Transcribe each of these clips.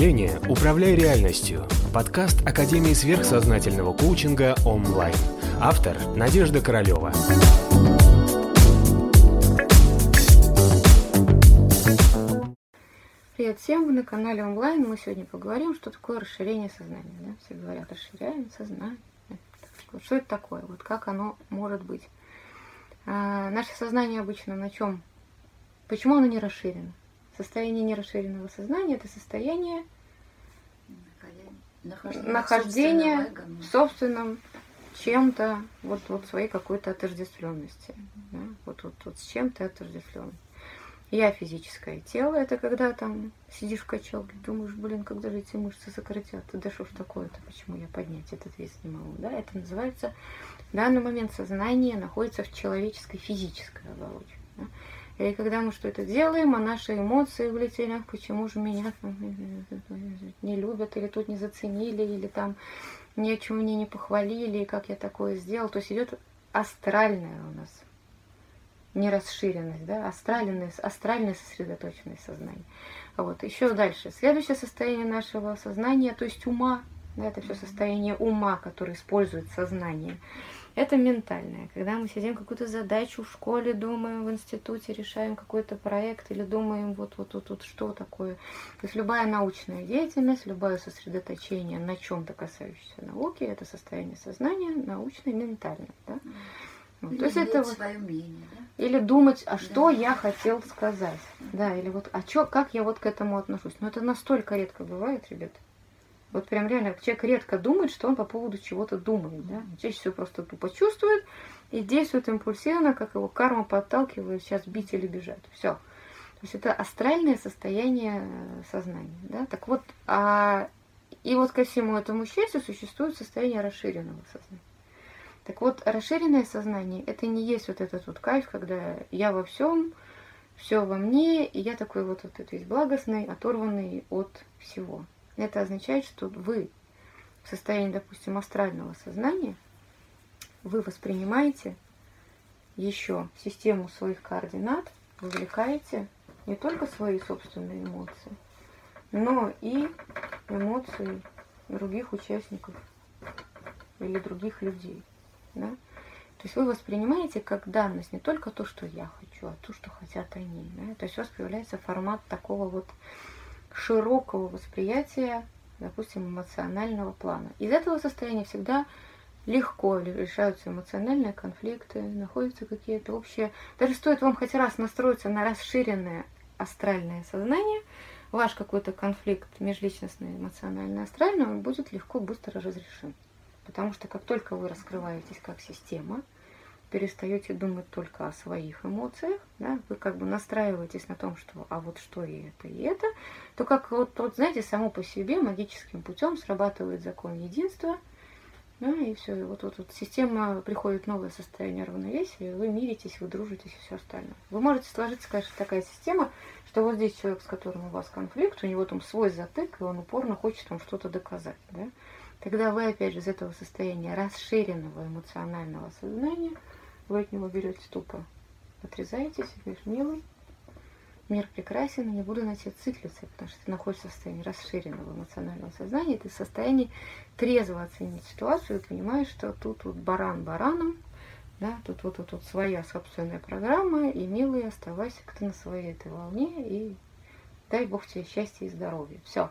мышления «Управляй реальностью» – подкаст Академии сверхсознательного коучинга онлайн. Автор – Надежда Королева. Привет всем, вы на канале онлайн. Мы сегодня поговорим, что такое расширение сознания. Да? Все говорят, расширяем сознание. Что это такое? Вот как оно может быть? А, наше сознание обычно на чем? Почему оно не расширено? Состояние нерасширенного сознания – это состояние нахождения, нахождения в собственном чем-то, вот, вот своей какой-то отождествленности. Да? Вот, вот, вот с чем-то отождествленным. Я физическое тело, это когда там сидишь в качалке, думаешь, блин, когда же эти мышцы сократят, да что ж такое-то, почему я поднять этот вес не могу, да, это называется, в данный момент сознание находится в человеческой физической оболочке. Да? И когда мы что-то делаем, а наши эмоции влетели, ах, почему же меня не любят, или тут не заценили, или там ни о чем мне не похвалили, и как я такое сделал. То есть идет астральная у нас не расширенность, да, астральное, астральное сосредоточенное сознание. Вот, еще дальше. Следующее состояние нашего сознания, то есть ума, да, это все состояние ума, которое использует сознание. Это ментальное. Когда мы сидим какую-то задачу в школе, думаем в институте, решаем какой-то проект или думаем вот вот вот, вот что такое. То есть любая научная деятельность, любое сосредоточение на чем-то касающееся науки, это состояние сознания научное, ментальное. Да? Вот. То есть это вот, свое мнение, да? Или думать, а что да. я хотел сказать. Да, или вот, а чё, как я вот к этому отношусь. Но это настолько редко бывает, ребят. Вот прям реально человек редко думает, что он по поводу чего-то думает. Да? Чаще всего просто тупо чувствует и действует импульсивно, как его карма подталкивает сейчас бить или бежать. Все. То есть это астральное состояние э, сознания. Да? Так вот, а, и вот ко всему этому счастью существует состояние расширенного сознания. Так вот, расширенное сознание это не есть вот этот вот кайф, когда я во всем, все во мне, и я такой вот, вот весь благостный, оторванный от всего. Это означает, что вы в состоянии, допустим, астрального сознания, вы воспринимаете еще систему своих координат, вовлекаете не только свои собственные эмоции, но и эмоции других участников или других людей. Да? То есть вы воспринимаете как данность не только то, что я хочу, а то, что хотят они. Да? То есть у вас появляется формат такого вот широкого восприятия, допустим, эмоционального плана. Из этого состояния всегда легко решаются эмоциональные конфликты, находятся какие-то общие... Даже стоит вам хоть раз настроиться на расширенное астральное сознание, ваш какой-то конфликт межличностный, эмоциональный, астральный, он будет легко, быстро разрешен. Потому что как только вы раскрываетесь как система, перестаете думать только о своих эмоциях, да, вы как бы настраиваетесь на том, что а вот что и это, и это, то как вот, вот знаете, само по себе магическим путем срабатывает закон единства, да, и все, вот, вот, вот система приходит в новое состояние равновесия, вы миритесь, вы дружитесь и все остальное. Вы можете сложиться, конечно, такая система, что вот здесь человек, с которым у вас конфликт, у него там свой затык, и он упорно хочет вам что-то доказать, да. Тогда вы, опять же, из этого состояния расширенного эмоционального сознания – вы от него берете тупо, отрезаетесь и говоришь, милый, мир прекрасен, и не буду на тебя циклиться, потому что ты находишься в состоянии расширенного эмоционального сознания, ты в состоянии трезво оценить ситуацию и понимаешь, что тут вот баран бараном, да, тут вот тут вот своя собственная программа, и, милый, оставайся как-то на своей этой волне, и дай Бог тебе счастья и здоровья. Все.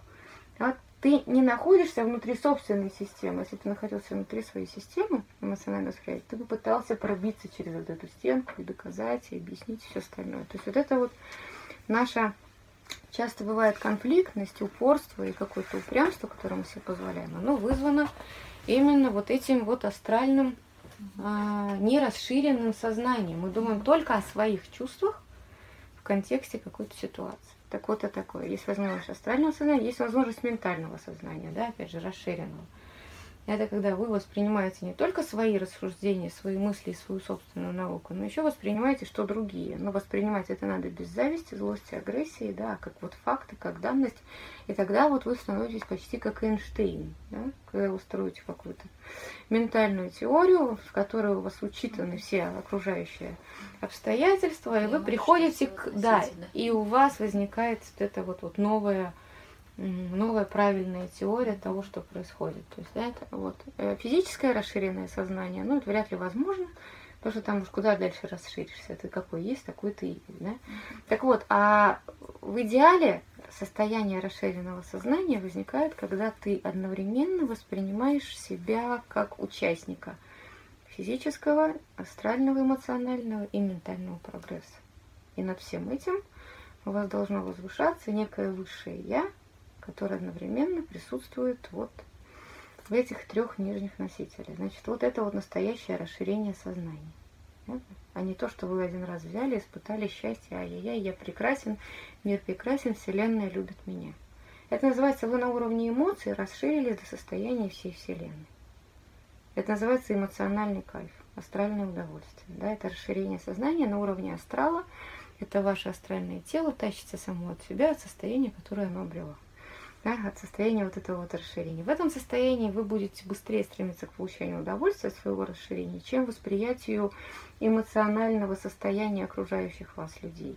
Вот ты не находишься внутри собственной системы. Если ты находился внутри своей системы эмоционального восприятия, ты бы пытался пробиться через вот эту стенку и доказать, и объяснить все остальное. То есть вот это вот наша часто бывает конфликтность, упорство и какое-то упрямство, которое мы себе позволяем, оно вызвано именно вот этим вот астральным, а, нерасширенным сознанием. Мы думаем только о своих чувствах в контексте какой-то ситуации. Так вот это такое. Есть возможность астрального сознания, есть возможность ментального сознания, да, опять же, расширенного. Это когда вы воспринимаете не только свои рассуждения, свои мысли и свою собственную науку, но еще воспринимаете, что другие. Но воспринимать это надо без зависти, злости, агрессии, да, как вот факты, как данность. И тогда вот вы становитесь почти как Эйнштейн, да, когда вы строите какую-то ментальную теорию, в которой у вас учитаны все окружающие обстоятельства, и, и вы приходите к... Да, и у вас возникает вот это вот, вот новое новая правильная теория того, что происходит. То есть, да, это вот э, физическое расширенное сознание, ну, это вряд ли возможно, потому что там уж куда дальше расширишься. Ты какой есть, такой ты и да? Так вот, а в идеале состояние расширенного сознания возникает, когда ты одновременно воспринимаешь себя как участника физического, астрального, эмоционального и ментального прогресса. И над всем этим у вас должно возвышаться некое высшее Я, которое одновременно присутствует вот в этих трех нижних носителях. Значит, вот это вот настоящее расширение сознания. А не то, что вы один раз взяли, испытали счастье, ай-яй-яй, я прекрасен, мир прекрасен, Вселенная любит меня. Это называется, вы на уровне эмоций расширились до состояния всей Вселенной. Это называется эмоциональный кайф, астральное удовольствие. Да, это расширение сознания на уровне астрала. Это ваше астральное тело тащится само от себя, от состояния, которое оно обрело да, от состояния вот этого вот расширения. В этом состоянии вы будете быстрее стремиться к получению удовольствия от своего расширения, чем восприятию эмоционального состояния окружающих вас людей.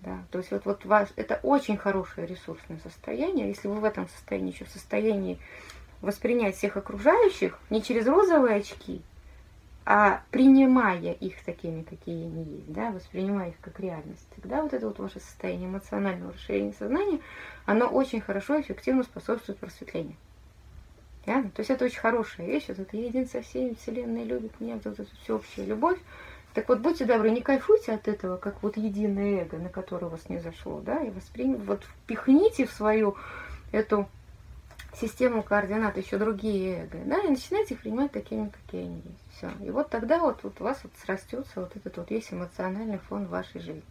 Да, то есть вот, вот ваш, это очень хорошее ресурсное состояние. Если вы в этом состоянии еще в состоянии воспринять всех окружающих не через розовые очки, а принимая их такими, какие они есть, да, воспринимая их как реальность, тогда вот это вот ваше состояние эмоционального расширения сознания, оно очень хорошо, эффективно способствует просветлению. Реально? То есть это очень хорошая вещь, вот это един со всеми, Вселенная любит меня, вот эта всеобщая любовь. Так вот, будьте добры, не кайфуйте от этого, как вот единое эго, на которое вас не зашло, да, и воспримите, вот впихните в свою эту систему координат еще другие эго, да, и начинайте их принимать такими, какие они есть. Все. И вот тогда вот, вот у вас вот срастется вот этот вот весь эмоциональный фон вашей жизни.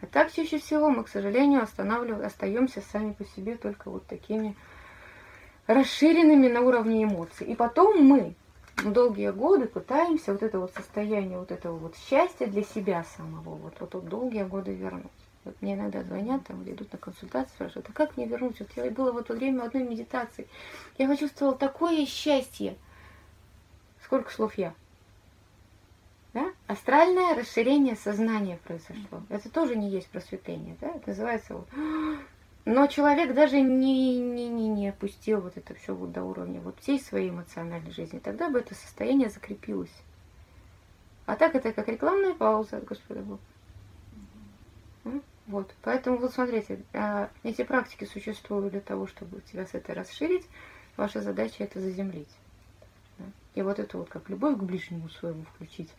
А так чаще всего мы, к сожалению, останавливаем, остаемся сами по себе только вот такими расширенными на уровне эмоций. И потом мы долгие годы пытаемся вот это вот состояние вот этого вот счастья для себя самого, вот, вот, вот долгие годы вернуть. Вот мне иногда звонят там или идут на консультацию, спрашивают, а как мне вернуть? Вот я была в это время одной медитации. Я почувствовала такое счастье. Сколько слов я? Да? Астральное расширение сознания произошло. Это тоже не есть просветление. Да? Это называется вот... Но человек даже не, не, не, не опустил вот это все вот до уровня вот всей своей эмоциональной жизни. Тогда бы это состояние закрепилось. А так это как рекламная пауза от Господа Бога. Вот, поэтому вот смотрите, а, эти практики существуют для того, чтобы тебя с этой расширить. Ваша задача это заземлить. И вот это вот как любовь к ближнему своему включить.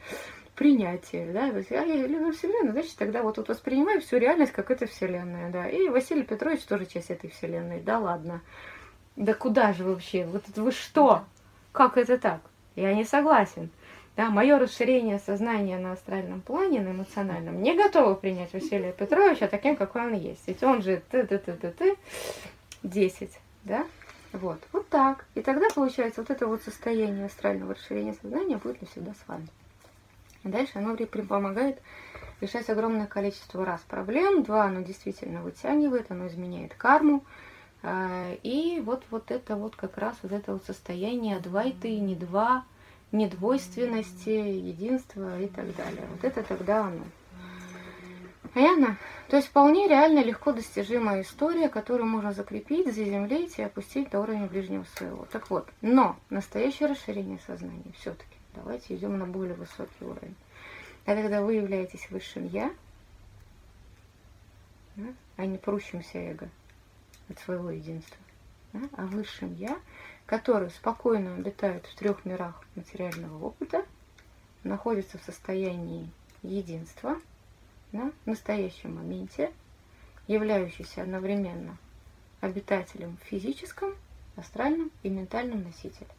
Принятие, да, я, я люблю Вселенную, значит, тогда вот тут воспринимаю всю реальность, как это Вселенная, да. И Василий Петрович тоже часть этой Вселенной, да ладно. Да куда же вообще? Вот это вы что? Как это так? Я не согласен. Да, мое расширение сознания на астральном плане, на эмоциональном, не готово принять Василия Петровича таким, какой он есть. Ведь он же ты-ты-ты-ты-ты 10, да? Вот, вот так. И тогда, получается, вот это вот состояние астрального расширения сознания будет навсегда с вами. И дальше оно помогает решать огромное количество раз проблем. Два, оно действительно вытягивает, оно изменяет карму. А, и вот, вот это вот как раз вот это вот состояние два и ты, не два, недвойственности, единства и так далее. Вот это тогда оно. Понятно? То есть вполне реально легко достижимая история, которую можно закрепить, заземлить и опустить до уровня ближнего своего. Так вот, но настоящее расширение сознания все-таки. Давайте идем на более высокий уровень. А когда вы являетесь высшим Я, а не прущимся эго от своего единства, да, а высшим Я – который спокойно обитает в трех мирах материального опыта, находится в состоянии единства в настоящем моменте, являющийся одновременно обитателем в физическом, астральном и ментальном носителе.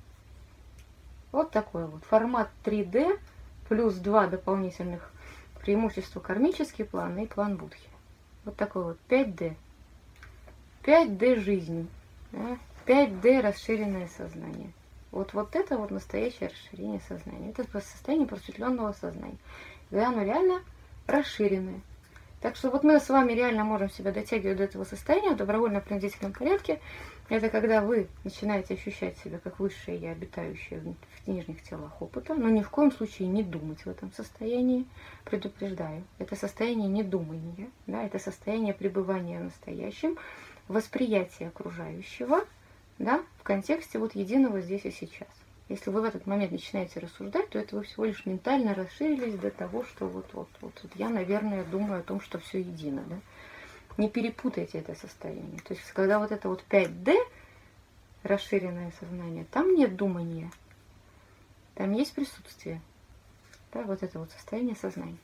Вот такой вот формат 3D плюс два дополнительных преимущества кармический план и план Будхи. Вот такой вот 5D. 5D жизни. Да? 5D расширенное сознание. Вот, вот это вот настоящее расширение сознания. Это состояние просветленного сознания. Когда оно реально расширенное. Так что вот мы с вами реально можем себя дотягивать до этого состояния в добровольно-принудительном порядке. Это когда вы начинаете ощущать себя как высшее я, обитающее в нижних телах опыта, но ни в коем случае не думать в этом состоянии, предупреждаю. Это состояние недумания, да, это состояние пребывания в настоящем, восприятия окружающего, да, в контексте вот единого здесь и сейчас. Если вы в этот момент начинаете рассуждать, то это вы всего лишь ментально расширились до того, что вот, вот, вот, вот я, наверное, думаю о том, что все едино. Да? Не перепутайте это состояние. То есть, когда вот это вот 5D, расширенное сознание, там нет думания, там есть присутствие. Да, вот это вот состояние сознания.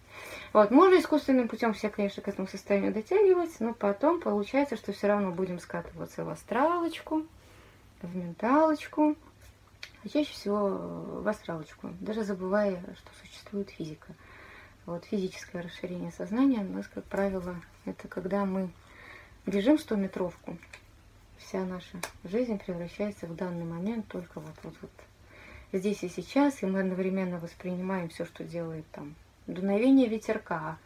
Вот, можно искусственным путем все, конечно, к этому состоянию дотягивать, но потом получается, что все равно будем скатываться в астралочку, в менталочку, а чаще всего в астралочку, даже забывая, что существует физика. Вот физическое расширение сознания у нас, как правило, это когда мы бежим 100-метровку. Вся наша жизнь превращается в данный момент только вот, вот, вот здесь и сейчас, и мы одновременно воспринимаем все, что делает там дуновение ветерка,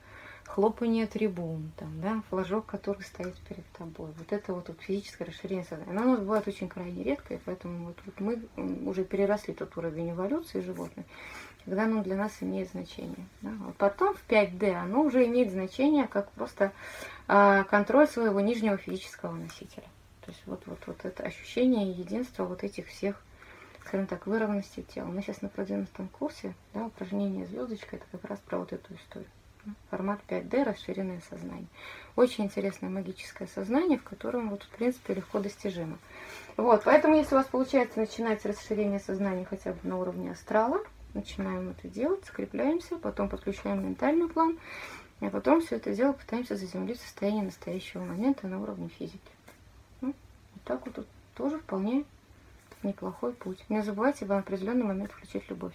хлопание трибун, там, да, флажок, который стоит перед тобой. Вот это вот, вот физическое расширение сознания. Оно у нас бывает очень крайне редко, и поэтому вот, вот мы уже переросли тот уровень эволюции животных, когда оно для нас имеет значение. Да. А потом в 5D оно уже имеет значение как просто а, контроль своего нижнего физического носителя. То есть вот, вот, вот это ощущение единства вот этих всех скажем так, выровности тела. Мы сейчас на продвинутом курсе, да, упражнение звездочка, это как раз про вот эту историю формат 5D, расширенное сознание. Очень интересное магическое сознание, в котором вот, в принципе, легко достижимо. Вот, поэтому, если у вас получается начинать расширение сознания хотя бы на уровне астрала, начинаем это делать, скрепляемся, потом подключаем ментальный план, а потом все это дело пытаемся заземлить в состояние настоящего момента на уровне физики. Ну, вот так вот, вот тоже вполне неплохой путь. Не забывайте в определенный момент включить любовь.